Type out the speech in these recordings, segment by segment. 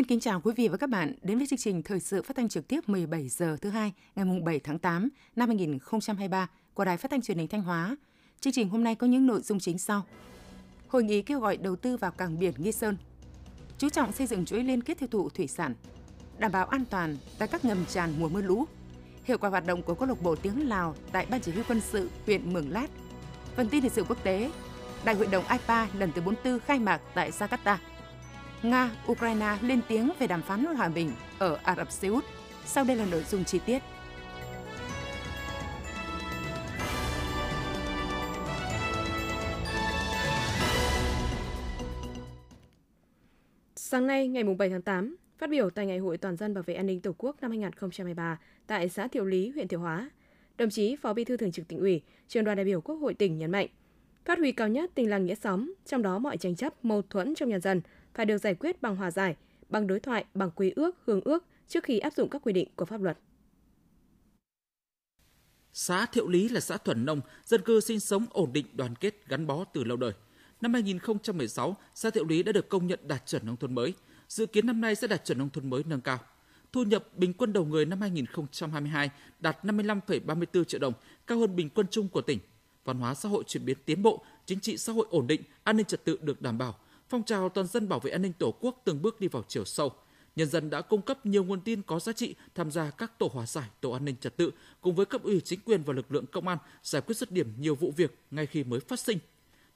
Xin kính chào quý vị và các bạn đến với chương trình thời sự phát thanh trực tiếp 17 giờ thứ hai ngày mùng 7 tháng 8 năm 2023 của Đài Phát thanh Truyền hình Thanh Hóa. Chương trình hôm nay có những nội dung chính sau. Hội nghị kêu gọi đầu tư vào cảng biển Nghi Sơn. Chú trọng xây dựng chuỗi liên kết tiêu thụ thủy sản, đảm bảo an toàn tại các ngầm tràn mùa mưa lũ. Hiệu quả hoạt động của câu lạc bộ tiếng Lào tại Ban chỉ huy quân sự huyện Mường Lát. Phần tin thời sự quốc tế, Đại hội đồng IPA lần thứ 44 khai mạc tại Jakarta. Nga, Ukraine lên tiếng về đàm phán hòa bình ở Ả Rập Xê Út. Sau đây là nội dung chi tiết. Sáng nay, ngày 7 tháng 8, phát biểu tại Ngày hội Toàn dân bảo vệ an ninh Tổ quốc năm 2023 tại xã Thiệu Lý, huyện Thiệu Hóa, đồng chí Phó Bí thư Thường trực tỉnh ủy, trường đoàn đại biểu Quốc hội tỉnh nhấn mạnh, phát huy cao nhất tình làng nghĩa xóm, trong đó mọi tranh chấp, mâu thuẫn trong nhân dân phải được giải quyết bằng hòa giải, bằng đối thoại, bằng quy ước, hương ước trước khi áp dụng các quy định của pháp luật. Xã Thiệu Lý là xã thuần nông, dân cư sinh sống ổn định, đoàn kết, gắn bó từ lâu đời. Năm 2016, xã Thiệu Lý đã được công nhận đạt chuẩn nông thôn mới. Dự kiến năm nay sẽ đạt chuẩn nông thôn mới nâng cao. Thu nhập bình quân đầu người năm 2022 đạt 55,34 triệu đồng, cao hơn bình quân chung của tỉnh. Văn hóa xã hội chuyển biến tiến bộ, chính trị xã hội ổn định, an ninh trật tự được đảm bảo, phong trào toàn dân bảo vệ an ninh Tổ quốc từng bước đi vào chiều sâu. Nhân dân đã cung cấp nhiều nguồn tin có giá trị tham gia các tổ hòa giải, tổ an ninh trật tự cùng với cấp ủy chính quyền và lực lượng công an giải quyết dứt điểm nhiều vụ việc ngay khi mới phát sinh.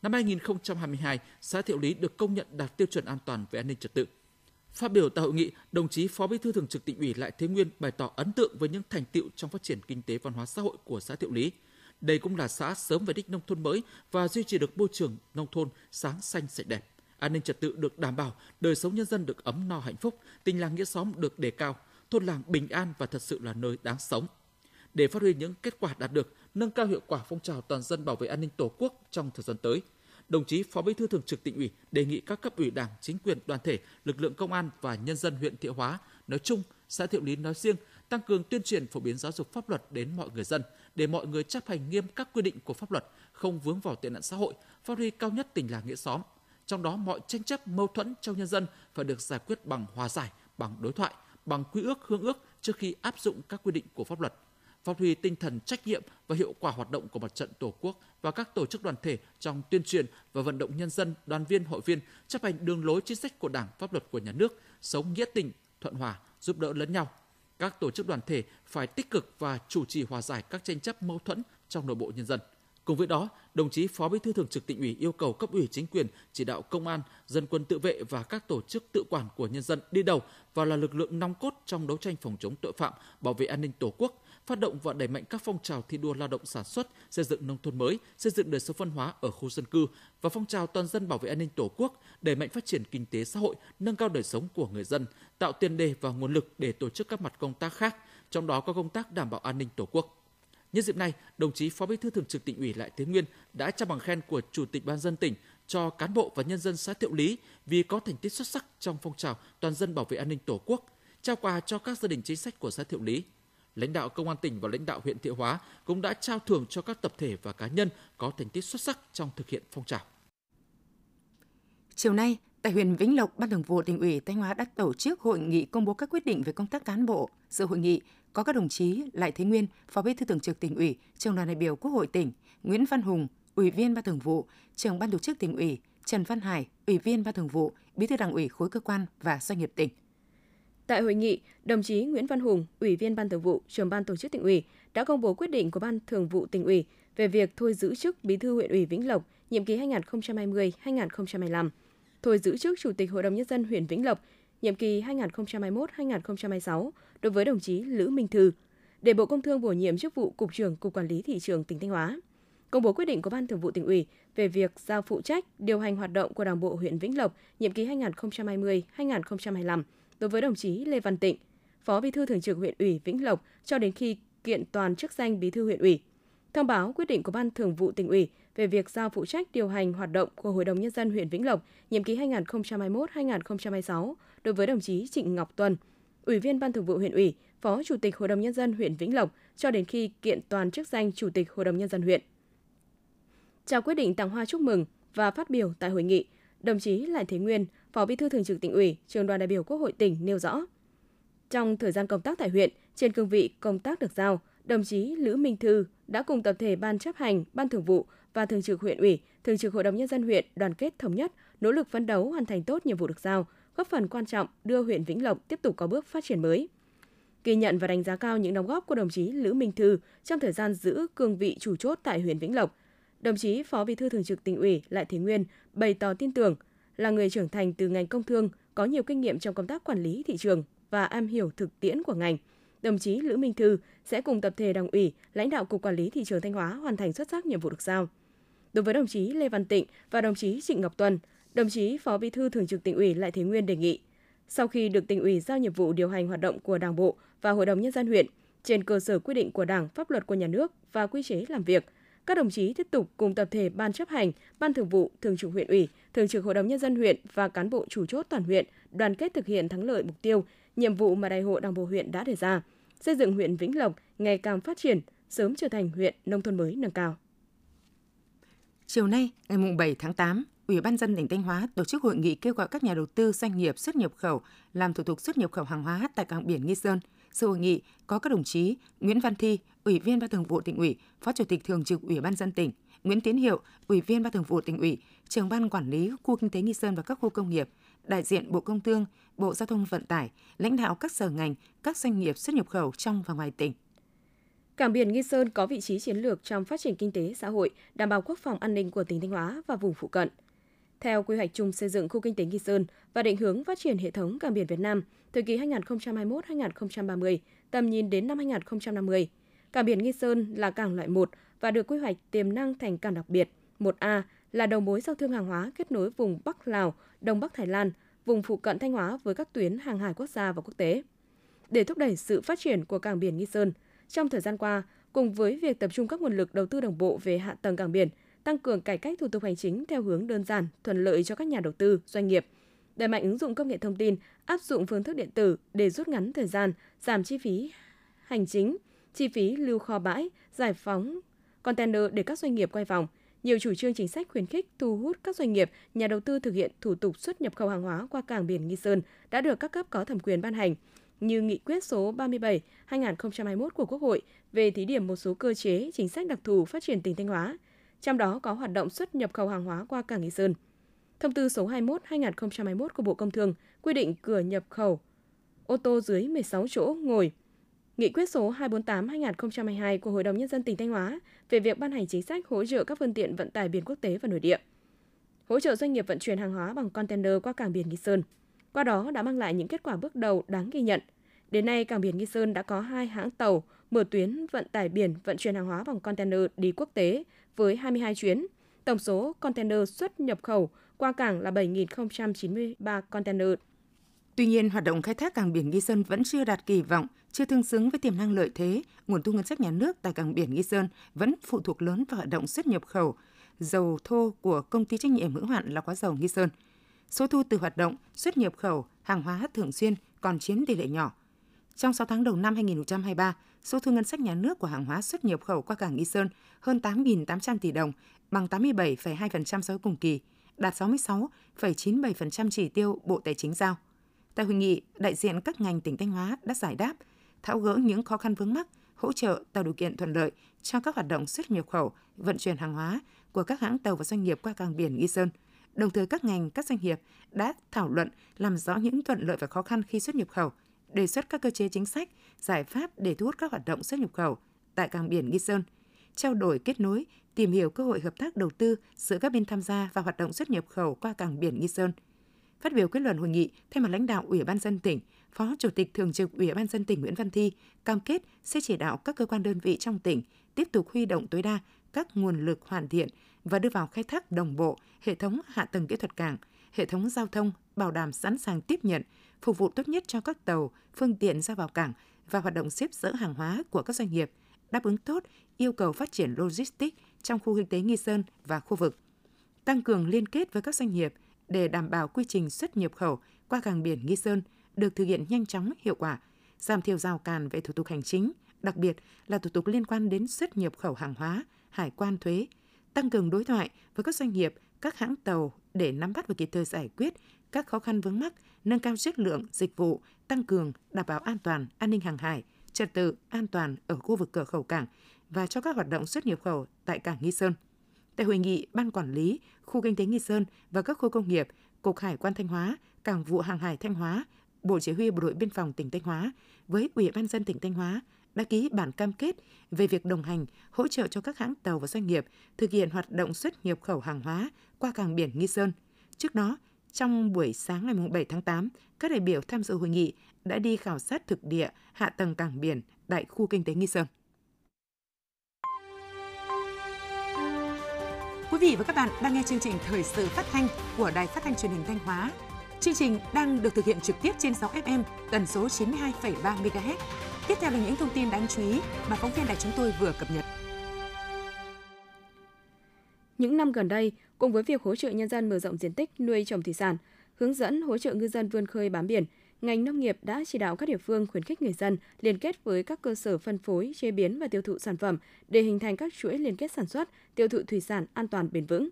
Năm 2022, xã Thiệu Lý được công nhận đạt tiêu chuẩn an toàn về an ninh trật tự. Phát biểu tại hội nghị, đồng chí Phó Bí thư Thường trực Tỉnh ủy Lại Thế Nguyên bày tỏ ấn tượng với những thành tựu trong phát triển kinh tế văn hóa xã hội của xã Thiệu Lý. Đây cũng là xã sớm về đích nông thôn mới và duy trì được môi trường nông thôn sáng xanh sạch đẹp an ninh trật tự được đảm bảo, đời sống nhân dân được ấm no hạnh phúc, tình làng nghĩa xóm được đề cao, thôn làng bình an và thật sự là nơi đáng sống. Để phát huy những kết quả đạt được, nâng cao hiệu quả phong trào toàn dân bảo vệ an ninh Tổ quốc trong thời gian tới, đồng chí Phó Bí thư Thường trực Tỉnh ủy đề nghị các cấp ủy Đảng, chính quyền, đoàn thể, lực lượng công an và nhân dân huyện Thiệu Hóa nói chung, xã Thiệu Lý nói riêng tăng cường tuyên truyền phổ biến giáo dục pháp luật đến mọi người dân để mọi người chấp hành nghiêm các quy định của pháp luật, không vướng vào tệ nạn xã hội, phát huy cao nhất tình làng nghĩa xóm, trong đó mọi tranh chấp mâu thuẫn trong nhân dân phải được giải quyết bằng hòa giải, bằng đối thoại, bằng quy ước hương ước trước khi áp dụng các quy định của pháp luật. Phát huy tinh thần trách nhiệm và hiệu quả hoạt động của mặt trận Tổ quốc và các tổ chức đoàn thể trong tuyên truyền và vận động nhân dân, đoàn viên, hội viên chấp hành đường lối chính sách của Đảng, pháp luật của nhà nước, sống nghĩa tình, thuận hòa, giúp đỡ lẫn nhau. Các tổ chức đoàn thể phải tích cực và chủ trì hòa giải các tranh chấp mâu thuẫn trong nội bộ nhân dân. Cùng với đó, đồng chí Phó Bí thư Thường trực Tỉnh ủy yêu cầu cấp ủy chính quyền chỉ đạo công an, dân quân tự vệ và các tổ chức tự quản của nhân dân đi đầu và là lực lượng nòng cốt trong đấu tranh phòng chống tội phạm, bảo vệ an ninh Tổ quốc, phát động và đẩy mạnh các phong trào thi đua lao động sản xuất, xây dựng nông thôn mới, xây dựng đời sống văn hóa ở khu dân cư và phong trào toàn dân bảo vệ an ninh Tổ quốc, đẩy mạnh phát triển kinh tế xã hội, nâng cao đời sống của người dân, tạo tiền đề và nguồn lực để tổ chức các mặt công tác khác, trong đó có công tác đảm bảo an ninh Tổ quốc. Nhân dịp này, đồng chí Phó Bí thư Thường trực Tỉnh ủy Lại Thế Nguyên đã trao bằng khen của Chủ tịch Ban dân tỉnh cho cán bộ và nhân dân xã Thiệu Lý vì có thành tích xuất sắc trong phong trào toàn dân bảo vệ an ninh Tổ quốc, trao quà cho các gia đình chính sách của xã Thiệu Lý. Lãnh đạo Công an tỉnh và lãnh đạo huyện Thiệu Hóa cũng đã trao thưởng cho các tập thể và cá nhân có thành tích xuất sắc trong thực hiện phong trào. Chiều nay, tại huyện Vĩnh Lộc, Ban Thường vụ tỉnh ủy Thanh Hóa đã tổ chức hội nghị công bố các quyết định về công tác cán bộ. Dự hội nghị có các đồng chí Lại Thế Nguyên, Phó Bí thư Thường trực tỉnh ủy, Trường đoàn đại biểu Quốc hội tỉnh, Nguyễn Văn Hùng, Ủy viên Ban Thường vụ, Trưởng Ban Tổ chức tỉnh ủy, Trần Văn Hải, Ủy viên Ban Thường vụ, Bí thư Đảng ủy khối cơ quan và doanh nghiệp tỉnh. Tại hội nghị, đồng chí Nguyễn Văn Hùng, Ủy viên Ban Thường vụ, Trưởng Ban Tổ chức tỉnh ủy đã công bố quyết định của Ban Thường vụ tỉnh ủy về việc thôi giữ chức Bí thư huyện ủy Vĩnh Lộc nhiệm kỳ 2020-2025, thôi giữ chức Chủ tịch Hội đồng nhân dân huyện Vĩnh Lộc nhiệm kỳ 2021-2026 đối với đồng chí Lữ Minh Thư, để Bộ Công Thương bổ nhiệm chức vụ Cục trưởng Cục Quản lý Thị trường tỉnh Thanh Hóa. Công bố quyết định của Ban Thường vụ tỉnh ủy về việc giao phụ trách điều hành hoạt động của Đảng bộ huyện Vĩnh Lộc nhiệm kỳ 2020-2025 đối với đồng chí Lê Văn Tịnh, Phó Bí thư Thường trực huyện ủy Vĩnh Lộc cho đến khi kiện toàn chức danh Bí thư huyện ủy. Thông báo quyết định của Ban Thường vụ tỉnh ủy về việc giao phụ trách điều hành hoạt động của Hội đồng Nhân dân huyện Vĩnh Lộc nhiệm kỳ 2021-2026 đối với đồng chí Trịnh Ngọc Tuân, Ủy viên Ban Thường vụ huyện ủy, Phó Chủ tịch Hội đồng Nhân dân huyện Vĩnh Lộc cho đến khi kiện toàn chức danh Chủ tịch Hội đồng Nhân dân huyện. Trao quyết định tặng hoa chúc mừng và phát biểu tại hội nghị, đồng chí Lại Thế Nguyên, Phó Bí thư Thường trực Tỉnh ủy, Trường đoàn đại biểu Quốc hội tỉnh nêu rõ. Trong thời gian công tác tại huyện, trên cương vị công tác được giao, đồng chí Lữ Minh Thư đã cùng tập thể Ban chấp hành, Ban thường vụ và Thường trực huyện ủy, Thường trực Hội đồng Nhân dân huyện đoàn kết thống nhất, nỗ lực phấn đấu hoàn thành tốt nhiệm vụ được giao, góp phần quan trọng đưa huyện Vĩnh Lộc tiếp tục có bước phát triển mới. Ghi nhận và đánh giá cao những đóng góp của đồng chí Lữ Minh Thư trong thời gian giữ cương vị chủ chốt tại huyện Vĩnh Lộc, đồng chí Phó Bí thư Thường trực Tỉnh ủy Lại Thế Nguyên bày tỏ tin tưởng là người trưởng thành từ ngành công thương, có nhiều kinh nghiệm trong công tác quản lý thị trường và am hiểu thực tiễn của ngành. Đồng chí Lữ Minh Thư sẽ cùng tập thể Đảng ủy, lãnh đạo Cục Quản lý thị trường Thanh Hóa hoàn thành xuất sắc nhiệm vụ được giao. Đối với đồng chí Lê Văn Tịnh và đồng chí Trịnh Ngọc Tuân, đồng chí Phó Bí thư Thường trực Tỉnh ủy Lại Thế Nguyên đề nghị sau khi được tỉnh ủy giao nhiệm vụ điều hành hoạt động của Đảng bộ và Hội đồng nhân dân huyện trên cơ sở quy định của Đảng, pháp luật của nhà nước và quy chế làm việc, các đồng chí tiếp tục cùng tập thể ban chấp hành, ban thường vụ, thường trực huyện ủy, thường trực hội đồng nhân dân huyện và cán bộ chủ chốt toàn huyện đoàn kết thực hiện thắng lợi mục tiêu, nhiệm vụ mà đại hội đảng bộ huyện đã đề ra, xây dựng huyện Vĩnh Lộc ngày càng phát triển, sớm trở thành huyện nông thôn mới nâng cao. Chiều nay, ngày 7 tháng 8, Ủy ban dân tỉnh Thanh Hóa tổ chức hội nghị kêu gọi các nhà đầu tư doanh nghiệp xuất nhập khẩu làm thủ tục xuất nhập khẩu hàng hóa tại cảng biển Nghi Sơn. Sự hội nghị có các đồng chí Nguyễn Văn Thi, Ủy viên Ban Thường vụ tỉnh ủy, Phó Chủ tịch Thường trực Ủy ban dân tỉnh, Nguyễn Tiến Hiệu, Ủy viên Ban Thường vụ tỉnh ủy, Trưởng ban quản lý khu kinh tế Nghi Sơn và các khu công nghiệp, đại diện Bộ Công Thương, Bộ Giao thông Vận tải, lãnh đạo các sở ngành, các doanh nghiệp xuất nhập khẩu trong và ngoài tỉnh. Cảng biển Nghi Sơn có vị trí chiến lược trong phát triển kinh tế xã hội, đảm bảo quốc phòng an ninh của tỉnh Thanh Hóa và vùng phụ cận. Theo quy hoạch chung xây dựng khu kinh tế Nghi Sơn và định hướng phát triển hệ thống cảng biển Việt Nam thời kỳ 2021-2030, tầm nhìn đến năm 2050, cảng biển Nghi Sơn là cảng loại 1 và được quy hoạch tiềm năng thành cảng đặc biệt 1A là đầu mối giao thương hàng hóa kết nối vùng Bắc Lào, Đông Bắc Thái Lan, vùng phụ cận Thanh Hóa với các tuyến hàng hải quốc gia và quốc tế. Để thúc đẩy sự phát triển của cảng biển Nghi Sơn, trong thời gian qua, cùng với việc tập trung các nguồn lực đầu tư đồng bộ về hạ tầng cảng biển, tăng cường cải cách thủ tục hành chính theo hướng đơn giản, thuận lợi cho các nhà đầu tư, doanh nghiệp, đẩy mạnh ứng dụng công nghệ thông tin, áp dụng phương thức điện tử để rút ngắn thời gian, giảm chi phí hành chính, chi phí lưu kho bãi, giải phóng container để các doanh nghiệp quay vòng. Nhiều chủ trương chính sách khuyến khích thu hút các doanh nghiệp, nhà đầu tư thực hiện thủ tục xuất nhập khẩu hàng hóa qua cảng biển Nghi Sơn đã được các cấp có thẩm quyền ban hành, như nghị quyết số 37/2021 của Quốc hội về thí điểm một số cơ chế chính sách đặc thù phát triển tỉnh Thanh Hóa, trong đó có hoạt động xuất nhập khẩu hàng hóa qua cảng Nghi Sơn. Thông tư số 21/2021 của Bộ Công Thương quy định cửa nhập khẩu ô tô dưới 16 chỗ ngồi. Nghị quyết số 248/2022 của Hội đồng nhân dân tỉnh Thanh Hóa về việc ban hành chính sách hỗ trợ các phương tiện vận tải biển quốc tế và nội địa. Hỗ trợ doanh nghiệp vận chuyển hàng hóa bằng container qua cảng biển Nghi Sơn. Qua đó đã mang lại những kết quả bước đầu đáng ghi nhận. Đến nay, cảng biển Nghi Sơn đã có hai hãng tàu mở tuyến vận tải biển vận chuyển hàng hóa bằng container đi quốc tế với 22 chuyến. Tổng số container xuất nhập khẩu qua cảng là 7.093 container. Tuy nhiên, hoạt động khai thác cảng biển Nghi Sơn vẫn chưa đạt kỳ vọng, chưa tương xứng với tiềm năng lợi thế, nguồn thu ngân sách nhà nước tại cảng biển Nghi Sơn vẫn phụ thuộc lớn vào hoạt động xuất nhập khẩu dầu thô của công ty trách nhiệm hữu hạn là quá dầu Nghi Sơn. Số thu từ hoạt động xuất nhập khẩu hàng hóa thường xuyên còn chiếm tỷ lệ nhỏ. Trong 6 tháng đầu năm 2023, số thu ngân sách nhà nước của hàng hóa xuất nhập khẩu qua cảng Nghi Sơn hơn 8.800 tỷ đồng, bằng 87,2% so với cùng kỳ, đạt 66,97% chỉ tiêu Bộ Tài chính giao. Tại hội nghị, đại diện các ngành tỉnh Thanh Hóa đã giải đáp, tháo gỡ những khó khăn vướng mắc, hỗ trợ tạo điều kiện thuận lợi cho các hoạt động xuất nhập khẩu, vận chuyển hàng hóa của các hãng tàu và doanh nghiệp qua cảng biển Nghi Sơn. Đồng thời các ngành, các doanh nghiệp đã thảo luận làm rõ những thuận lợi và khó khăn khi xuất nhập khẩu, đề xuất các cơ chế chính sách, giải pháp để thu hút các hoạt động xuất nhập khẩu tại cảng biển Nghi Sơn, trao đổi kết nối, tìm hiểu cơ hội hợp tác đầu tư giữa các bên tham gia và hoạt động xuất nhập khẩu qua cảng biển Nghi Sơn. Phát biểu kết luận hội nghị, thay mặt lãnh đạo Ủy ban dân tỉnh, Phó Chủ tịch Thường trực Ủy ban dân tỉnh Nguyễn Văn Thi cam kết sẽ chỉ đạo các cơ quan đơn vị trong tỉnh tiếp tục huy động tối đa các nguồn lực hoàn thiện và đưa vào khai thác đồng bộ hệ thống hạ tầng kỹ thuật cảng, hệ thống giao thông bảo đảm sẵn sàng tiếp nhận, phục vụ tốt nhất cho các tàu, phương tiện ra vào cảng và hoạt động xếp dỡ hàng hóa của các doanh nghiệp, đáp ứng tốt yêu cầu phát triển logistics trong khu kinh tế Nghi Sơn và khu vực. Tăng cường liên kết với các doanh nghiệp để đảm bảo quy trình xuất nhập khẩu qua cảng biển Nghi Sơn được thực hiện nhanh chóng, hiệu quả, giảm thiểu rào cản về thủ tục hành chính, đặc biệt là thủ tục liên quan đến xuất nhập khẩu hàng hóa, hải quan thuế, tăng cường đối thoại với các doanh nghiệp, các hãng tàu để nắm bắt và kịp thời giải quyết các khó khăn vướng mắc, nâng cao chất lượng dịch vụ, tăng cường đảm bảo an toàn, an ninh hàng hải, trật tự, an toàn ở khu vực cửa khẩu cảng và cho các hoạt động xuất nhập khẩu tại cảng Nghi Sơn. Tại hội nghị, Ban Quản lý Khu Kinh tế Nghi Sơn và các khu công nghiệp, Cục Hải quan Thanh Hóa, Cảng vụ Hàng hải Thanh Hóa, Bộ Chỉ huy Bộ đội Biên phòng tỉnh Thanh Hóa với Ủy ban dân tỉnh Thanh Hóa đã ký bản cam kết về việc đồng hành, hỗ trợ cho các hãng tàu và doanh nghiệp thực hiện hoạt động xuất nhập khẩu hàng hóa qua cảng biển Nghi Sơn. Trước đó, trong buổi sáng ngày 7 tháng 8, các đại biểu tham dự hội nghị đã đi khảo sát thực địa hạ tầng cảng biển tại khu kinh tế Nghi Sơn. Quý vị và các bạn đang nghe chương trình thời sự phát thanh của Đài Phát thanh Truyền hình Thanh Hóa. Chương trình đang được thực hiện trực tiếp trên 6 FM tần số 92,3 MHz. Tiếp theo là những thông tin đáng chú ý mà phóng viên đài chúng tôi vừa cập nhật. Những năm gần đây, cùng với việc hỗ trợ nhân dân mở rộng diện tích nuôi trồng thủy sản, hướng dẫn hỗ trợ ngư dân vươn khơi bám biển, ngành nông nghiệp đã chỉ đạo các địa phương khuyến khích người dân liên kết với các cơ sở phân phối, chế biến và tiêu thụ sản phẩm để hình thành các chuỗi liên kết sản xuất, tiêu thụ thủy sản an toàn bền vững.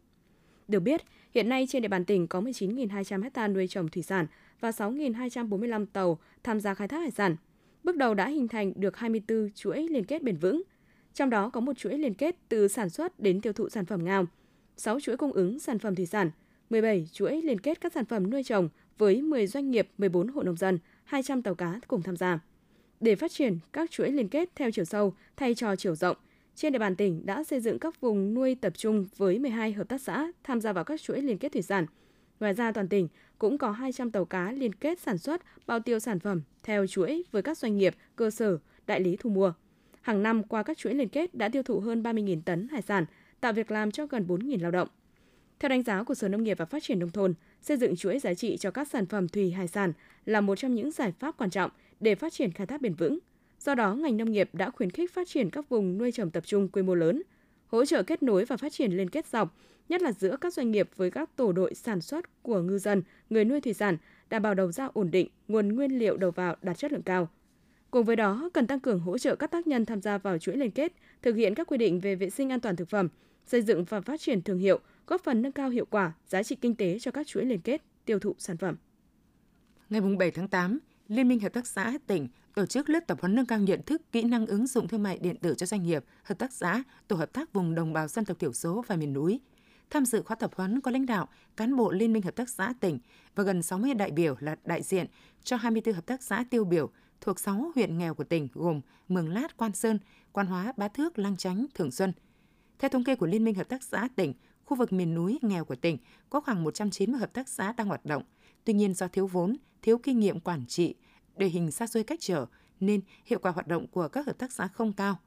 Được biết, hiện nay trên địa bàn tỉnh có 19.200 ha nuôi trồng thủy sản và 6.245 tàu tham gia khai thác hải sản. Bước đầu đã hình thành được 24 chuỗi liên kết bền vững. Trong đó có một chuỗi liên kết từ sản xuất đến tiêu thụ sản phẩm ngao, 6 chuỗi cung ứng sản phẩm thủy sản, 17 chuỗi liên kết các sản phẩm nuôi trồng với 10 doanh nghiệp, 14 hộ nông dân, 200 tàu cá cùng tham gia. Để phát triển các chuỗi liên kết theo chiều sâu thay cho chiều rộng, trên địa bàn tỉnh đã xây dựng các vùng nuôi tập trung với 12 hợp tác xã tham gia vào các chuỗi liên kết thủy sản. Ngoài ra toàn tỉnh cũng có 200 tàu cá liên kết sản xuất bao tiêu sản phẩm theo chuỗi với các doanh nghiệp, cơ sở, đại lý thu mua. Hàng năm qua các chuỗi liên kết đã tiêu thụ hơn 30.000 tấn hải sản, tạo việc làm cho gần 4.000 lao động. Theo đánh giá của Sở Nông nghiệp và Phát triển Nông thôn, xây dựng chuỗi giá trị cho các sản phẩm thủy hải sản là một trong những giải pháp quan trọng để phát triển khai thác bền vững. Do đó, ngành nông nghiệp đã khuyến khích phát triển các vùng nuôi trồng tập trung quy mô lớn, hỗ trợ kết nối và phát triển liên kết dọc, nhất là giữa các doanh nghiệp với các tổ đội sản xuất của ngư dân, người nuôi thủy sản, đảm bảo đầu ra ổn định, nguồn nguyên liệu đầu vào đạt chất lượng cao. Cùng với đó, cần tăng cường hỗ trợ các tác nhân tham gia vào chuỗi liên kết, thực hiện các quy định về vệ sinh an toàn thực phẩm, xây dựng và phát triển thương hiệu, góp phần nâng cao hiệu quả, giá trị kinh tế cho các chuỗi liên kết, tiêu thụ sản phẩm. Ngày 7 tháng 8, Liên minh Hợp tác xã tỉnh tổ chức lớp tập huấn nâng cao nhận thức, kỹ năng ứng dụng thương mại điện tử cho doanh nghiệp, hợp tác xã, tổ hợp tác vùng đồng bào dân tộc thiểu số và miền núi. Tham dự khóa tập huấn có lãnh đạo, cán bộ Liên minh Hợp tác xã tỉnh và gần 60 đại biểu là đại diện cho 24 hợp tác xã tiêu biểu thuộc 6 huyện nghèo của tỉnh gồm Mường Lát, Quan Sơn, Quan Hóa, Bá Thước, Lang Chánh, Thường Xuân. Theo thống kê của Liên minh Hợp tác xã tỉnh, khu vực miền núi nghèo của tỉnh có khoảng 190 hợp tác xã đang hoạt động. Tuy nhiên do thiếu vốn, thiếu kinh nghiệm quản trị, địa hình xa xôi cách trở nên hiệu quả hoạt động của các hợp tác xã không cao.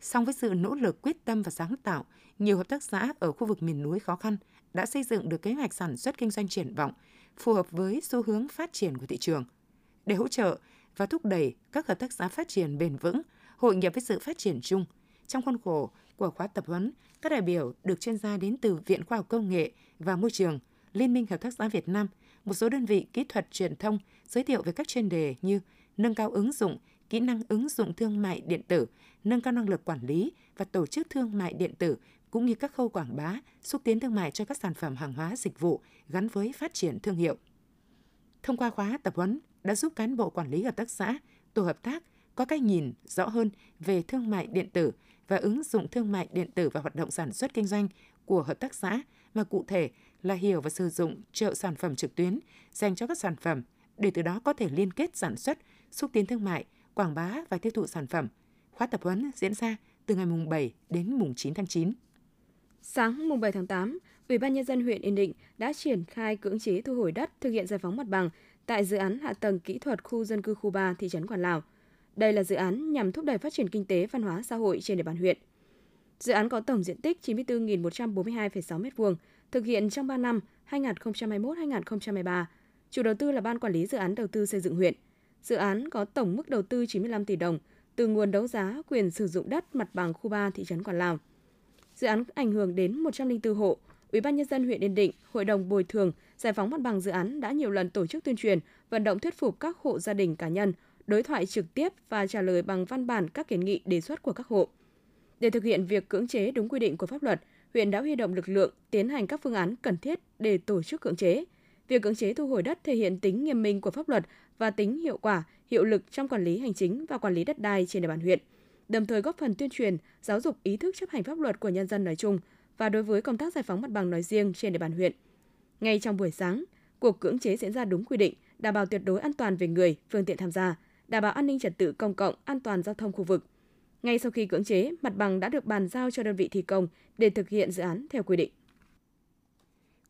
Song với sự nỗ lực quyết tâm và sáng tạo, nhiều hợp tác xã ở khu vực miền núi khó khăn đã xây dựng được kế hoạch sản xuất kinh doanh triển vọng, phù hợp với xu hướng phát triển của thị trường. Để hỗ trợ và thúc đẩy các hợp tác xã phát triển bền vững, hội nhập với sự phát triển chung, trong khuôn khổ của khóa tập huấn, các đại biểu được chuyên gia đến từ Viện Khoa học Công nghệ và Môi trường, Liên minh Hợp tác xã Việt Nam, một số đơn vị kỹ thuật truyền thông giới thiệu về các chuyên đề như nâng cao ứng dụng, kỹ năng ứng dụng thương mại điện tử, nâng cao năng lực quản lý và tổ chức thương mại điện tử cũng như các khâu quảng bá, xúc tiến thương mại cho các sản phẩm hàng hóa dịch vụ gắn với phát triển thương hiệu. Thông qua khóa tập huấn đã giúp cán bộ quản lý hợp tác xã, tổ hợp tác có cách nhìn rõ hơn về thương mại điện tử và ứng dụng thương mại điện tử và hoạt động sản xuất kinh doanh của hợp tác xã mà cụ thể là hiểu và sử dụng chợ sản phẩm trực tuyến dành cho các sản phẩm để từ đó có thể liên kết sản xuất, xúc tiến thương mại, quảng bá và tiêu thụ sản phẩm. Khóa tập huấn diễn ra từ ngày mùng 7 đến mùng 9 tháng 9. Sáng mùng 7 tháng 8, Ủy ban nhân dân huyện Yên Định đã triển khai cưỡng chế thu hồi đất thực hiện giải phóng mặt bằng tại dự án hạ tầng kỹ thuật khu dân cư khu 3 thị trấn Quản Lào. Đây là dự án nhằm thúc đẩy phát triển kinh tế văn hóa xã hội trên địa bàn huyện. Dự án có tổng diện tích 94.142,6 m2, thực hiện trong 3 năm 2021-2023. Chủ đầu tư là Ban Quản lý Dự án Đầu tư xây dựng huyện. Dự án có tổng mức đầu tư 95 tỷ đồng từ nguồn đấu giá quyền sử dụng đất mặt bằng khu 3 thị trấn Quản Lào. Dự án ảnh hưởng đến 104 hộ. Ủy ban nhân dân huyện Yên Định, Hội đồng bồi thường, giải phóng mặt bằng dự án đã nhiều lần tổ chức tuyên truyền, vận động thuyết phục các hộ gia đình cá nhân đối thoại trực tiếp và trả lời bằng văn bản các kiến nghị đề xuất của các hộ. Để thực hiện việc cưỡng chế đúng quy định của pháp luật, huyện đã huy động lực lượng tiến hành các phương án cần thiết để tổ chức cưỡng chế. Việc cưỡng chế thu hồi đất thể hiện tính nghiêm minh của pháp luật và tính hiệu quả, hiệu lực trong quản lý hành chính và quản lý đất đai trên địa bàn huyện, đồng thời góp phần tuyên truyền, giáo dục ý thức chấp hành pháp luật của nhân dân nói chung và đối với công tác giải phóng mặt bằng nói riêng trên địa bàn huyện. Ngay trong buổi sáng, cuộc cưỡng chế diễn ra đúng quy định, đảm bảo tuyệt đối an toàn về người, phương tiện tham gia, đảm bảo an ninh trật tự công cộng, an toàn giao thông khu vực. Ngay sau khi cưỡng chế, mặt bằng đã được bàn giao cho đơn vị thi công để thực hiện dự án theo quy định.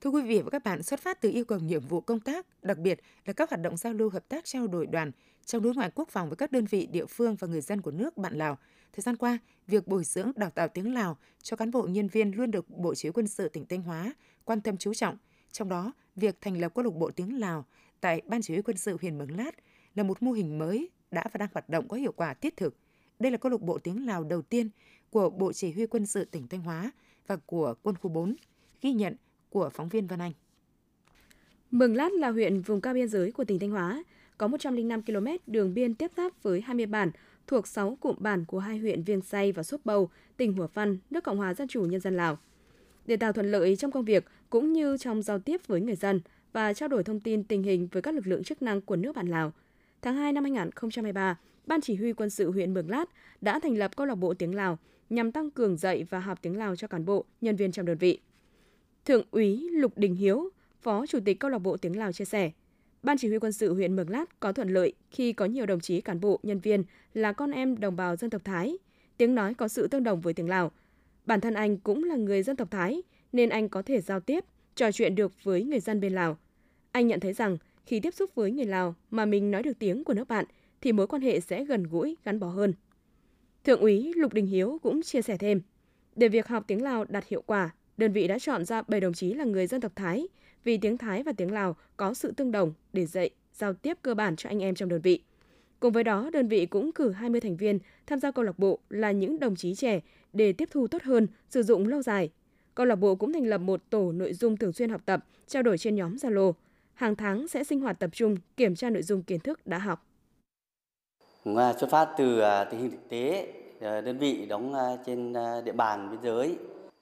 Thưa quý vị và các bạn, xuất phát từ yêu cầu nhiệm vụ công tác, đặc biệt là các hoạt động giao lưu hợp tác trao đổi đoàn trong đối ngoại quốc phòng với các đơn vị địa phương và người dân của nước bạn Lào. Thời gian qua, việc bồi dưỡng đào tạo tiếng Lào cho cán bộ nhân viên luôn được Bộ Chỉ huy quân sự tỉnh Thanh Hóa quan tâm chú trọng. Trong đó, việc thành lập câu lạc bộ tiếng Lào tại Ban Chỉ huy quân sự huyện Mường Lát là một mô hình mới đã và đang hoạt động có hiệu quả thiết thực. Đây là câu lạc bộ tiếng Lào đầu tiên của Bộ Chỉ huy quân sự tỉnh Thanh Hóa và của Quân khu 4, ghi nhận của phóng viên Văn Anh. Mường Lát là huyện vùng cao biên giới của tỉnh Thanh Hóa, có 105 km đường biên tiếp giáp với 20 bản thuộc 6 cụm bản của hai huyện Viêng Say và Sốp Bầu, tỉnh Hủa Phăn, nước Cộng hòa Dân chủ Nhân dân Lào. Để tạo thuận lợi trong công việc cũng như trong giao tiếp với người dân và trao đổi thông tin tình hình với các lực lượng chức năng của nước bạn Lào, tháng 2 năm 2023, Ban Chỉ huy quân sự huyện Mường Lát đã thành lập câu lạc bộ tiếng Lào nhằm tăng cường dạy và học tiếng Lào cho cán bộ, nhân viên trong đơn vị. Thượng úy Lục Đình Hiếu, Phó Chủ tịch câu lạc bộ tiếng Lào chia sẻ, Ban chỉ huy quân sự huyện Mường Lát có thuận lợi khi có nhiều đồng chí cán bộ, nhân viên là con em đồng bào dân tộc Thái, tiếng nói có sự tương đồng với tiếng Lào. Bản thân anh cũng là người dân tộc Thái nên anh có thể giao tiếp, trò chuyện được với người dân bên Lào. Anh nhận thấy rằng khi tiếp xúc với người Lào mà mình nói được tiếng của nước bạn thì mối quan hệ sẽ gần gũi, gắn bó hơn. Thượng úy Lục Đình Hiếu cũng chia sẻ thêm, để việc học tiếng Lào đạt hiệu quả, đơn vị đã chọn ra 7 đồng chí là người dân tộc Thái vì tiếng Thái và tiếng Lào có sự tương đồng để dạy, giao tiếp cơ bản cho anh em trong đơn vị. Cùng với đó, đơn vị cũng cử 20 thành viên tham gia câu lạc bộ là những đồng chí trẻ để tiếp thu tốt hơn, sử dụng lâu dài. Câu lạc bộ cũng thành lập một tổ nội dung thường xuyên học tập, trao đổi trên nhóm Zalo. Hàng tháng sẽ sinh hoạt tập trung, kiểm tra nội dung kiến thức đã học. Ngoài xuất phát từ à, tình hình thực tế, à, đơn vị đóng à, trên địa bàn biên giới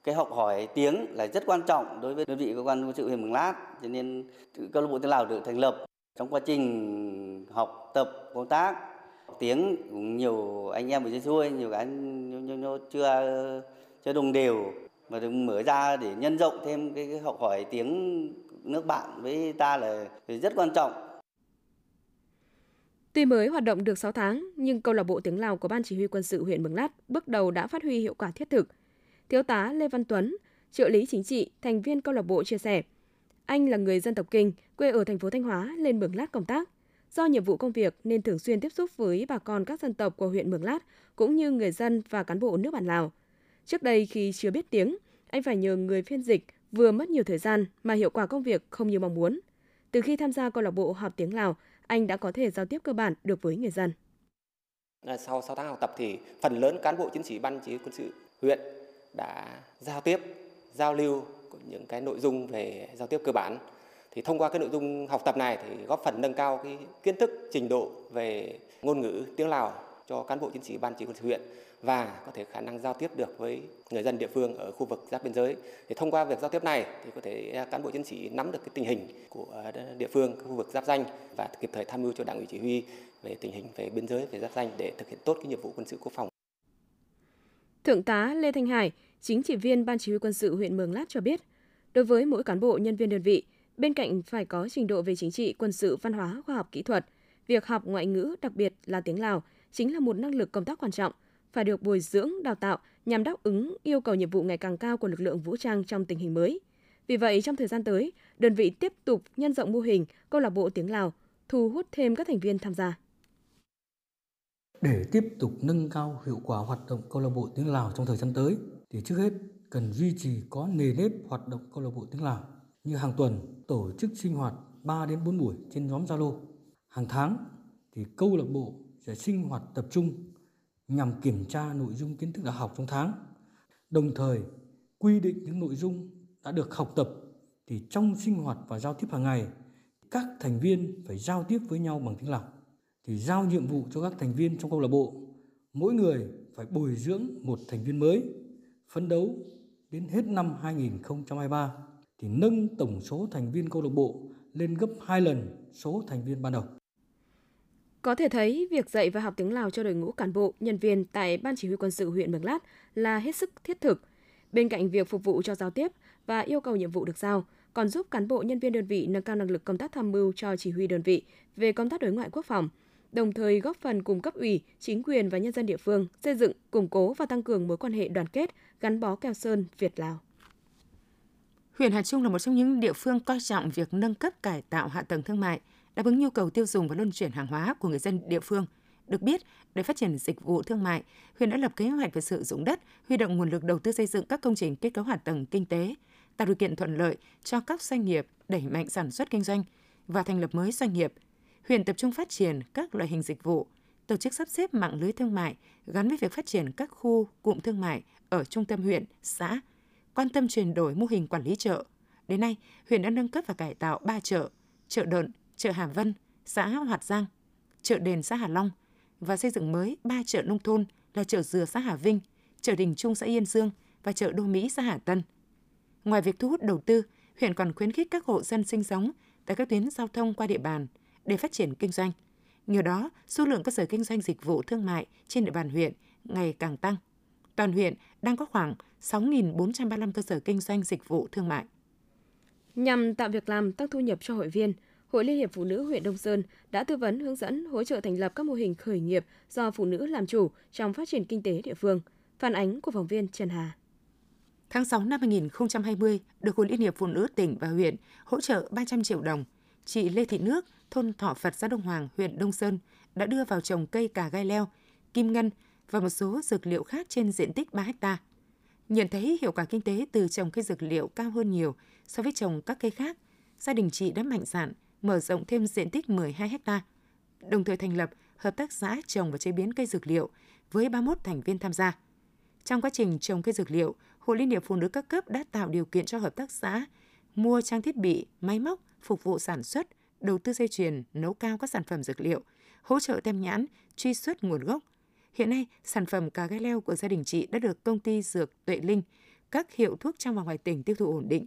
cái học hỏi tiếng là rất quan trọng đối với đơn vị cơ quan quân sự huyện Mường Lát cho nên câu lạc bộ tiếng Lào được thành lập trong quá trình học tập công tác tiếng cũng nhiều anh em ở dưới xuôi nhiều cái chưa chưa đồng đều mà được mở ra để nhân rộng thêm cái, cái học hỏi tiếng nước bạn với ta là rất quan trọng Tuy mới hoạt động được 6 tháng, nhưng câu lạc bộ tiếng Lào của Ban Chỉ huy quân sự huyện Mường Lát bước đầu đã phát huy hiệu quả thiết thực – Thiếu tá Lê Văn Tuấn, trợ lý chính trị, thành viên câu lạc bộ chia sẻ, anh là người dân tộc Kinh, quê ở thành phố Thanh Hóa lên Mường Lát công tác. Do nhiệm vụ công việc nên thường xuyên tiếp xúc với bà con các dân tộc của huyện Mường Lát cũng như người dân và cán bộ nước bạn Lào. Trước đây khi chưa biết tiếng, anh phải nhờ người phiên dịch vừa mất nhiều thời gian mà hiệu quả công việc không như mong muốn. Từ khi tham gia câu lạc bộ học tiếng Lào, anh đã có thể giao tiếp cơ bản được với người dân. À, sau 6 tháng học tập thì phần lớn cán bộ chiến sĩ ban chỉ quân sự huyện đã giao tiếp giao lưu những cái nội dung về giao tiếp cơ bản thì thông qua cái nội dung học tập này thì góp phần nâng cao cái kiến thức trình độ về ngôn ngữ tiếng Lào cho cán bộ chiến sĩ ban chỉ huy huyện và có thể khả năng giao tiếp được với người dân địa phương ở khu vực giáp biên giới. Thì thông qua việc giao tiếp này thì có thể cán bộ chiến sĩ nắm được cái tình hình của ờ, địa phương, khu vực giáp danh và kịp thời tham mưu cho đảng ủy chỉ huy về tình hình về biên giới, về giáp danh để thực hiện tốt cái nhiệm vụ quân sự quốc phòng. Thượng tá Lê Thanh Hải, chính trị viên Ban Chỉ huy quân sự huyện Mường Lát cho biết, đối với mỗi cán bộ nhân viên đơn vị, bên cạnh phải có trình độ về chính trị, quân sự, văn hóa, khoa học kỹ thuật, việc học ngoại ngữ, đặc biệt là tiếng Lào, chính là một năng lực công tác quan trọng, phải được bồi dưỡng, đào tạo nhằm đáp ứng yêu cầu nhiệm vụ ngày càng cao của lực lượng vũ trang trong tình hình mới. Vì vậy, trong thời gian tới, đơn vị tiếp tục nhân rộng mô hình câu lạc bộ tiếng Lào, thu hút thêm các thành viên tham gia. Để tiếp tục nâng cao hiệu quả hoạt động câu lạc bộ tiếng Lào trong thời gian tới thì trước hết cần duy trì có nề nếp hoạt động câu lạc bộ tiếng Lào như hàng tuần tổ chức sinh hoạt 3 đến 4 buổi trên nhóm Zalo. Hàng tháng thì câu lạc bộ sinh hoạt tập trung nhằm kiểm tra nội dung kiến thức đã học trong tháng. Đồng thời, quy định những nội dung đã được học tập thì trong sinh hoạt và giao tiếp hàng ngày, các thành viên phải giao tiếp với nhau bằng tiếng Lào thì giao nhiệm vụ cho các thành viên trong câu lạc bộ, mỗi người phải bồi dưỡng một thành viên mới, phấn đấu đến hết năm 2023 thì nâng tổng số thành viên câu lạc bộ lên gấp 2 lần số thành viên ban đầu. Có thể thấy, việc dạy và học tiếng Lào cho đội ngũ cán bộ, nhân viên tại Ban Chỉ huy quân sự huyện Mường Lát là hết sức thiết thực. Bên cạnh việc phục vụ cho giao tiếp và yêu cầu nhiệm vụ được giao, còn giúp cán bộ nhân viên đơn vị nâng cao năng lực công tác tham mưu cho chỉ huy đơn vị về công tác đối ngoại quốc phòng, đồng thời góp phần cùng cấp ủy, chính quyền và nhân dân địa phương xây dựng, củng cố và tăng cường mối quan hệ đoàn kết, gắn bó keo sơn Việt-Lào. Huyện Hà Trung là một trong những địa phương coi trọng việc nâng cấp cải tạo hạ tầng thương mại, đáp ứng nhu cầu tiêu dùng và luân chuyển hàng hóa của người dân địa phương. Được biết, để phát triển dịch vụ thương mại, huyện đã lập kế hoạch về sử dụng đất, huy động nguồn lực đầu tư xây dựng các công trình kết cấu hạ tầng kinh tế, tạo điều kiện thuận lợi cho các doanh nghiệp đẩy mạnh sản xuất kinh doanh và thành lập mới doanh nghiệp. Huyện tập trung phát triển các loại hình dịch vụ, tổ chức sắp xếp mạng lưới thương mại gắn với việc phát triển các khu cụm thương mại ở trung tâm huyện, xã, quan tâm chuyển đổi mô hình quản lý chợ. Đến nay, huyện đã nâng cấp và cải tạo 3 chợ, chợ Đợn, chợ Hà Vân, xã Hoạt Giang, chợ Đền xã Hà Long và xây dựng mới 3 chợ nông thôn là chợ Dừa xã Hà Vinh, chợ Đình Trung xã Yên Dương và chợ Đô Mỹ xã Hà Tân. Ngoài việc thu hút đầu tư, huyện còn khuyến khích các hộ dân sinh sống tại các tuyến giao thông qua địa bàn để phát triển kinh doanh. Nhờ đó, số lượng cơ sở kinh doanh dịch vụ thương mại trên địa bàn huyện ngày càng tăng. Toàn huyện đang có khoảng 6.435 cơ sở kinh doanh dịch vụ thương mại. Nhằm tạo việc làm tăng thu nhập cho hội viên, Hội Liên hiệp Phụ nữ huyện Đông Sơn đã tư vấn hướng dẫn hỗ trợ thành lập các mô hình khởi nghiệp do phụ nữ làm chủ trong phát triển kinh tế địa phương. Phản ánh của phóng viên Trần Hà. Tháng 6 năm 2020, được Hội Liên hiệp Phụ nữ tỉnh và huyện hỗ trợ 300 triệu đồng. Chị Lê Thị Nước, thôn Thọ Phật, xã Đông Hoàng, huyện Đông Sơn đã đưa vào trồng cây cà gai leo, kim ngân và một số dược liệu khác trên diện tích 3 ha. Nhận thấy hiệu quả kinh tế từ trồng cây dược liệu cao hơn nhiều so với trồng các cây khác, gia đình chị đã mạnh dạn mở rộng thêm diện tích 12 ha, đồng thời thành lập hợp tác xã trồng và chế biến cây dược liệu với 31 thành viên tham gia. Trong quá trình trồng cây dược liệu, Hội Liên hiệp Phụ nữ các cấp đã tạo điều kiện cho hợp tác xã mua trang thiết bị, máy móc phục vụ sản xuất, đầu tư dây chuyền, nấu cao các sản phẩm dược liệu, hỗ trợ tem nhãn, truy xuất nguồn gốc. Hiện nay, sản phẩm cà gai leo của gia đình chị đã được công ty dược Tuệ Linh, các hiệu thuốc trong và ngoài tỉnh tiêu thụ ổn định.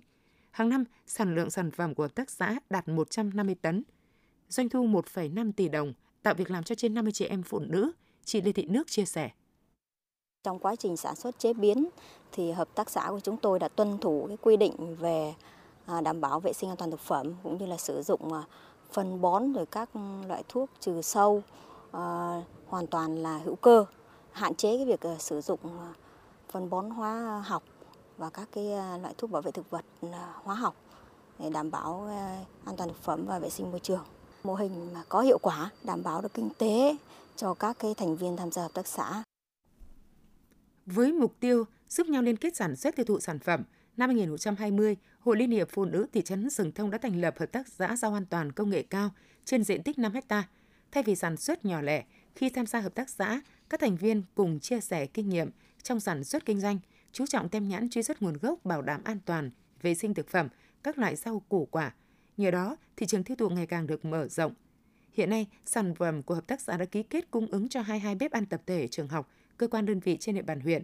Hàng năm, sản lượng sản phẩm của hợp tác xã đạt 150 tấn, doanh thu 1,5 tỷ đồng, tạo việc làm cho trên 50 chị em phụ nữ, chị Lê Thị Nước chia sẻ. Trong quá trình sản xuất chế biến thì hợp tác xã của chúng tôi đã tuân thủ cái quy định về à, đảm bảo vệ sinh an toàn thực phẩm cũng như là sử dụng à, phân bón rồi các loại thuốc trừ sâu à, hoàn toàn là hữu cơ, hạn chế cái việc sử dụng phân bón hóa học và các cái à, loại thuốc bảo vệ thực vật à, hóa học để đảm bảo à, an toàn thực phẩm và vệ sinh môi trường. Mô hình mà có hiệu quả, đảm bảo được kinh tế cho các cái thành viên tham gia hợp tác xã. Với mục tiêu giúp nhau liên kết sản xuất tiêu thụ sản phẩm, năm 2020, Hội Liên hiệp Phụ nữ thị trấn sừng Thông đã thành lập hợp tác xã rau an toàn công nghệ cao trên diện tích 5 ha. Thay vì sản xuất nhỏ lẻ, khi tham gia hợp tác xã, các thành viên cùng chia sẻ kinh nghiệm trong sản xuất kinh doanh, chú trọng tem nhãn truy xuất nguồn gốc bảo đảm an toàn, vệ sinh thực phẩm, các loại rau củ quả. Nhờ đó, thị trường tiêu thụ ngày càng được mở rộng. Hiện nay, sản phẩm của hợp tác xã đã ký kết cung ứng cho 22 bếp ăn tập thể trường học, cơ quan đơn vị trên địa bàn huyện.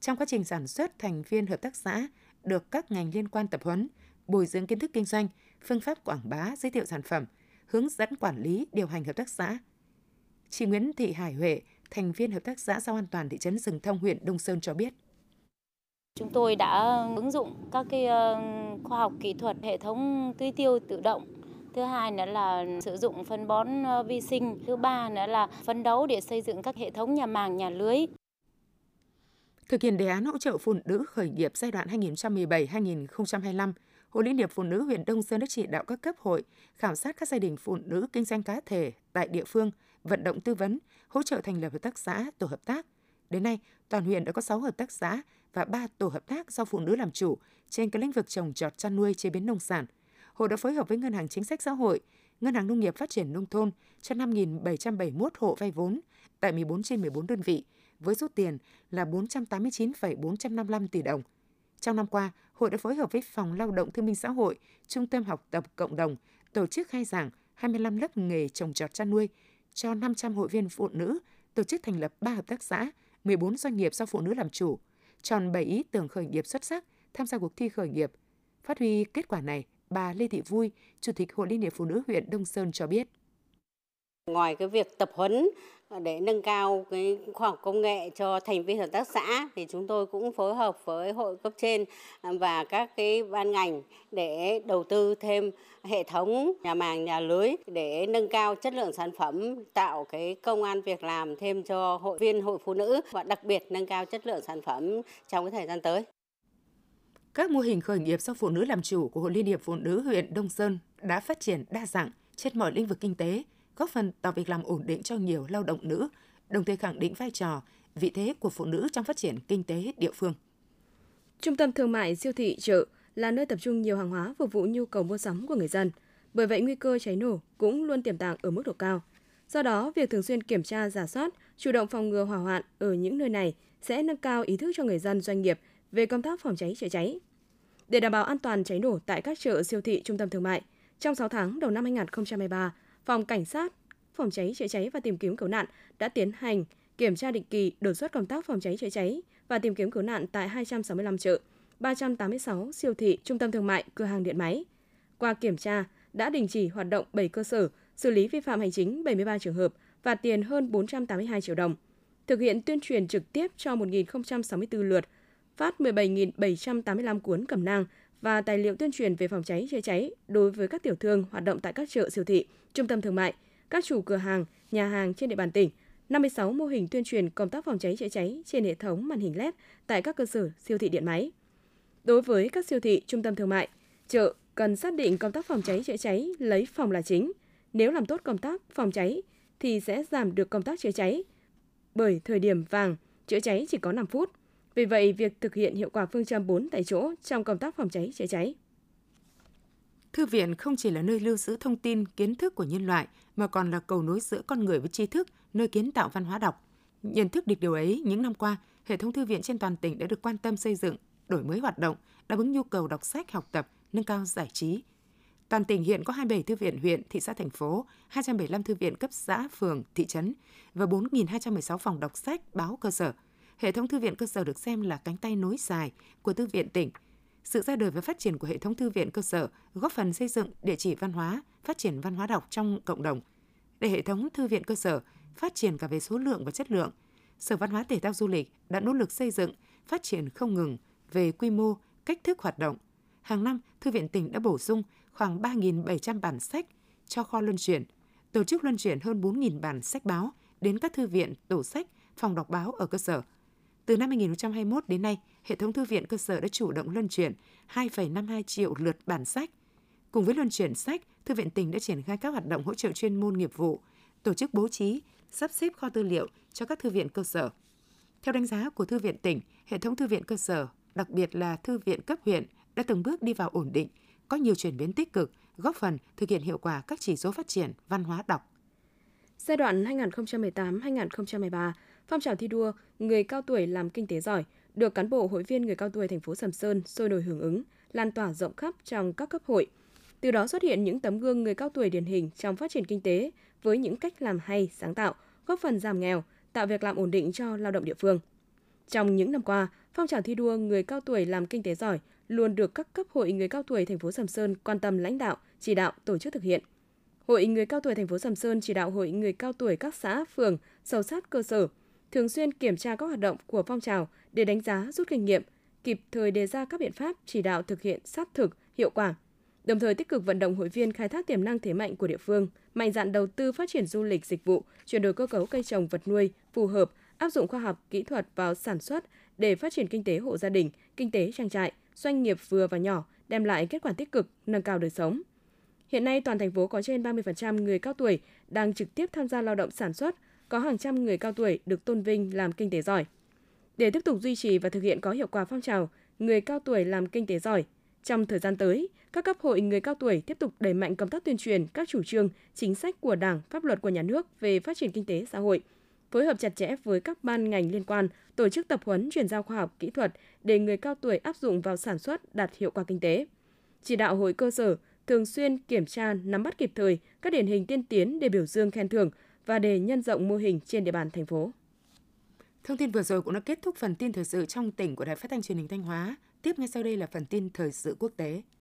Trong quá trình sản xuất, thành viên hợp tác xã được các ngành liên quan tập huấn, bồi dưỡng kiến thức kinh doanh, phương pháp quảng bá, giới thiệu sản phẩm, hướng dẫn quản lý, điều hành hợp tác xã. Chị Nguyễn Thị Hải Huệ, thành viên hợp tác xã rau an toàn thị trấn Rừng Thông huyện Đông Sơn cho biết. Chúng tôi đã ứng dụng các cái ờ, khoa học kỹ thuật hệ thống tưới tiêu tự động. Thứ hai nữa là sử dụng phân bón ờ, vi sinh. Thứ ba nữa là phấn đấu để xây dựng các hệ thống nhà màng, nhà lưới. Thực hiện đề án hỗ trợ phụ nữ khởi nghiệp giai đoạn 2017-2025, Hội Liên hiệp Phụ nữ huyện Đông Sơn đã chỉ đạo các cấp hội khảo sát các gia đình phụ nữ kinh doanh cá thể tại địa phương, vận động tư vấn, hỗ trợ thành lập hợp tác xã, tổ hợp tác. Đến nay, toàn huyện đã có 6 hợp tác xã và 3 tổ hợp tác do phụ nữ làm chủ trên các lĩnh vực trồng trọt chăn nuôi chế biến nông sản. Hội đã phối hợp với Ngân hàng Chính sách Xã hội, Ngân hàng Nông nghiệp Phát triển Nông thôn cho 5.771 hộ vay vốn tại 14 trên 14 đơn vị, với số tiền là 489,455 tỷ đồng. Trong năm qua, hội đã phối hợp với Phòng Lao động Thương minh Xã hội, Trung tâm Học tập Cộng đồng tổ chức khai giảng 25 lớp nghề trồng trọt chăn nuôi cho 500 hội viên phụ nữ, tổ chức thành lập 3 hợp tác xã, 14 doanh nghiệp do phụ nữ làm chủ, tròn 7 ý tưởng khởi nghiệp xuất sắc tham gia cuộc thi khởi nghiệp. Phát huy kết quả này, bà Lê Thị Vui, Chủ tịch Hội Liên hiệp Phụ nữ huyện Đông Sơn cho biết. Ngoài cái việc tập huấn để nâng cao cái khoa học công nghệ cho thành viên hợp tác xã thì chúng tôi cũng phối hợp với hội cấp trên và các cái ban ngành để đầu tư thêm hệ thống nhà màng nhà lưới để nâng cao chất lượng sản phẩm tạo cái công an việc làm thêm cho hội viên hội phụ nữ và đặc biệt nâng cao chất lượng sản phẩm trong cái thời gian tới. Các mô hình khởi nghiệp do phụ nữ làm chủ của Hội Liên hiệp Phụ nữ huyện Đông Sơn đã phát triển đa dạng trên mọi lĩnh vực kinh tế, góp phần tạo việc làm ổn định cho nhiều lao động nữ, đồng thời khẳng định vai trò, vị thế của phụ nữ trong phát triển kinh tế địa phương. Trung tâm thương mại, siêu thị, chợ là nơi tập trung nhiều hàng hóa phục vụ nhu cầu mua sắm của người dân. Bởi vậy nguy cơ cháy nổ cũng luôn tiềm tàng ở mức độ cao. Do đó, việc thường xuyên kiểm tra, giả soát, chủ động phòng ngừa hỏa hoạn ở những nơi này sẽ nâng cao ý thức cho người dân doanh nghiệp về công tác phòng cháy chữa cháy. Để đảm bảo an toàn cháy nổ tại các chợ, siêu thị, trung tâm thương mại, trong 6 tháng đầu năm 2023, Phòng Cảnh sát Phòng cháy chữa cháy và tìm kiếm cứu nạn đã tiến hành kiểm tra định kỳ đột xuất công tác phòng cháy chữa cháy và tìm kiếm cứu nạn tại 265 chợ, 386 siêu thị, trung tâm thương mại, cửa hàng điện máy. Qua kiểm tra, đã đình chỉ hoạt động 7 cơ sở, xử lý vi phạm hành chính 73 trường hợp, và tiền hơn 482 triệu đồng. Thực hiện tuyên truyền trực tiếp cho 1.064 lượt, phát 17.785 cuốn cẩm nang và tài liệu tuyên truyền về phòng cháy chữa cháy đối với các tiểu thương hoạt động tại các chợ siêu thị, trung tâm thương mại, các chủ cửa hàng, nhà hàng trên địa bàn tỉnh, 56 mô hình tuyên truyền công tác phòng cháy chữa cháy trên hệ thống màn hình LED tại các cơ sở siêu thị điện máy. Đối với các siêu thị, trung tâm thương mại, chợ cần xác định công tác phòng cháy chữa cháy lấy phòng là chính. Nếu làm tốt công tác phòng cháy thì sẽ giảm được công tác chữa cháy. Bởi thời điểm vàng, chữa cháy chỉ có 5 phút. Vì vậy, việc thực hiện hiệu quả phương châm 4 tại chỗ trong công tác phòng cháy chữa cháy. Thư viện không chỉ là nơi lưu giữ thông tin, kiến thức của nhân loại, mà còn là cầu nối giữa con người với tri thức, nơi kiến tạo văn hóa đọc. Nhận thức được điều ấy, những năm qua, hệ thống thư viện trên toàn tỉnh đã được quan tâm xây dựng, đổi mới hoạt động, đáp ứng nhu cầu đọc sách, học tập, nâng cao giải trí. Toàn tỉnh hiện có 27 thư viện huyện, thị xã, thành phố, 275 thư viện cấp xã, phường, thị trấn và 4.216 phòng đọc sách, báo cơ sở. Hệ thống thư viện cơ sở được xem là cánh tay nối dài của thư viện tỉnh. Sự ra đời và phát triển của hệ thống thư viện cơ sở góp phần xây dựng địa chỉ văn hóa, phát triển văn hóa đọc trong cộng đồng. Để hệ thống thư viện cơ sở phát triển cả về số lượng và chất lượng, Sở Văn hóa Thể thao Du lịch đã nỗ lực xây dựng, phát triển không ngừng về quy mô, cách thức hoạt động. Hàng năm, Thư viện tỉnh đã bổ sung khoảng 3.700 bản sách cho kho luân chuyển, tổ chức luân chuyển hơn 4.000 bản sách báo đến các thư viện, tổ sách, phòng đọc báo ở cơ sở. Từ năm 2021 đến nay, hệ thống thư viện cơ sở đã chủ động luân chuyển 2,52 triệu lượt bản sách. Cùng với luân chuyển sách, Thư viện tỉnh đã triển khai các hoạt động hỗ trợ chuyên môn nghiệp vụ, tổ chức bố trí, sắp xếp kho tư liệu cho các thư viện cơ sở. Theo đánh giá của Thư viện tỉnh, hệ thống thư viện cơ sở, đặc biệt là thư viện cấp huyện, đã từng bước đi vào ổn định, có nhiều chuyển biến tích cực, góp phần thực hiện hiệu quả các chỉ số phát triển văn hóa đọc. Giai đoạn 2018-2023, phong trào thi đua người cao tuổi làm kinh tế giỏi được cán bộ hội viên người cao tuổi thành phố Sầm Sơn sôi nổi hưởng ứng, lan tỏa rộng khắp trong các cấp hội. Từ đó xuất hiện những tấm gương người cao tuổi điển hình trong phát triển kinh tế với những cách làm hay, sáng tạo, góp phần giảm nghèo, tạo việc làm ổn định cho lao động địa phương. Trong những năm qua, phong trào thi đua người cao tuổi làm kinh tế giỏi luôn được các cấp hội người cao tuổi thành phố Sầm Sơn quan tâm lãnh đạo, chỉ đạo tổ chức thực hiện. Hội người cao tuổi thành phố Sầm Sơn chỉ đạo hội người cao tuổi các xã, phường, sâu sát cơ sở thường xuyên kiểm tra các hoạt động của phong trào để đánh giá rút kinh nghiệm, kịp thời đề ra các biện pháp chỉ đạo thực hiện sát thực, hiệu quả. Đồng thời tích cực vận động hội viên khai thác tiềm năng thế mạnh của địa phương, mạnh dạn đầu tư phát triển du lịch dịch vụ, chuyển đổi cơ cấu cây trồng vật nuôi phù hợp, áp dụng khoa học kỹ thuật vào sản xuất để phát triển kinh tế hộ gia đình, kinh tế trang trại, doanh nghiệp vừa và nhỏ, đem lại kết quả tích cực, nâng cao đời sống. Hiện nay toàn thành phố có trên 30% người cao tuổi đang trực tiếp tham gia lao động sản xuất, có hàng trăm người cao tuổi được tôn vinh làm kinh tế giỏi. Để tiếp tục duy trì và thực hiện có hiệu quả phong trào người cao tuổi làm kinh tế giỏi, trong thời gian tới, các cấp hội người cao tuổi tiếp tục đẩy mạnh công tác tuyên truyền các chủ trương, chính sách của Đảng, pháp luật của nhà nước về phát triển kinh tế xã hội, phối hợp chặt chẽ với các ban ngành liên quan, tổ chức tập huấn chuyển giao khoa học kỹ thuật để người cao tuổi áp dụng vào sản xuất đạt hiệu quả kinh tế. Chỉ đạo hội cơ sở thường xuyên kiểm tra, nắm bắt kịp thời các điển hình tiên tiến để biểu dương khen thưởng và để nhân rộng mô hình trên địa bàn thành phố. Thông tin vừa rồi cũng đã kết thúc phần tin thời sự trong tỉnh của Đài Phát thanh Truyền hình Thanh Hóa. Tiếp ngay sau đây là phần tin thời sự quốc tế.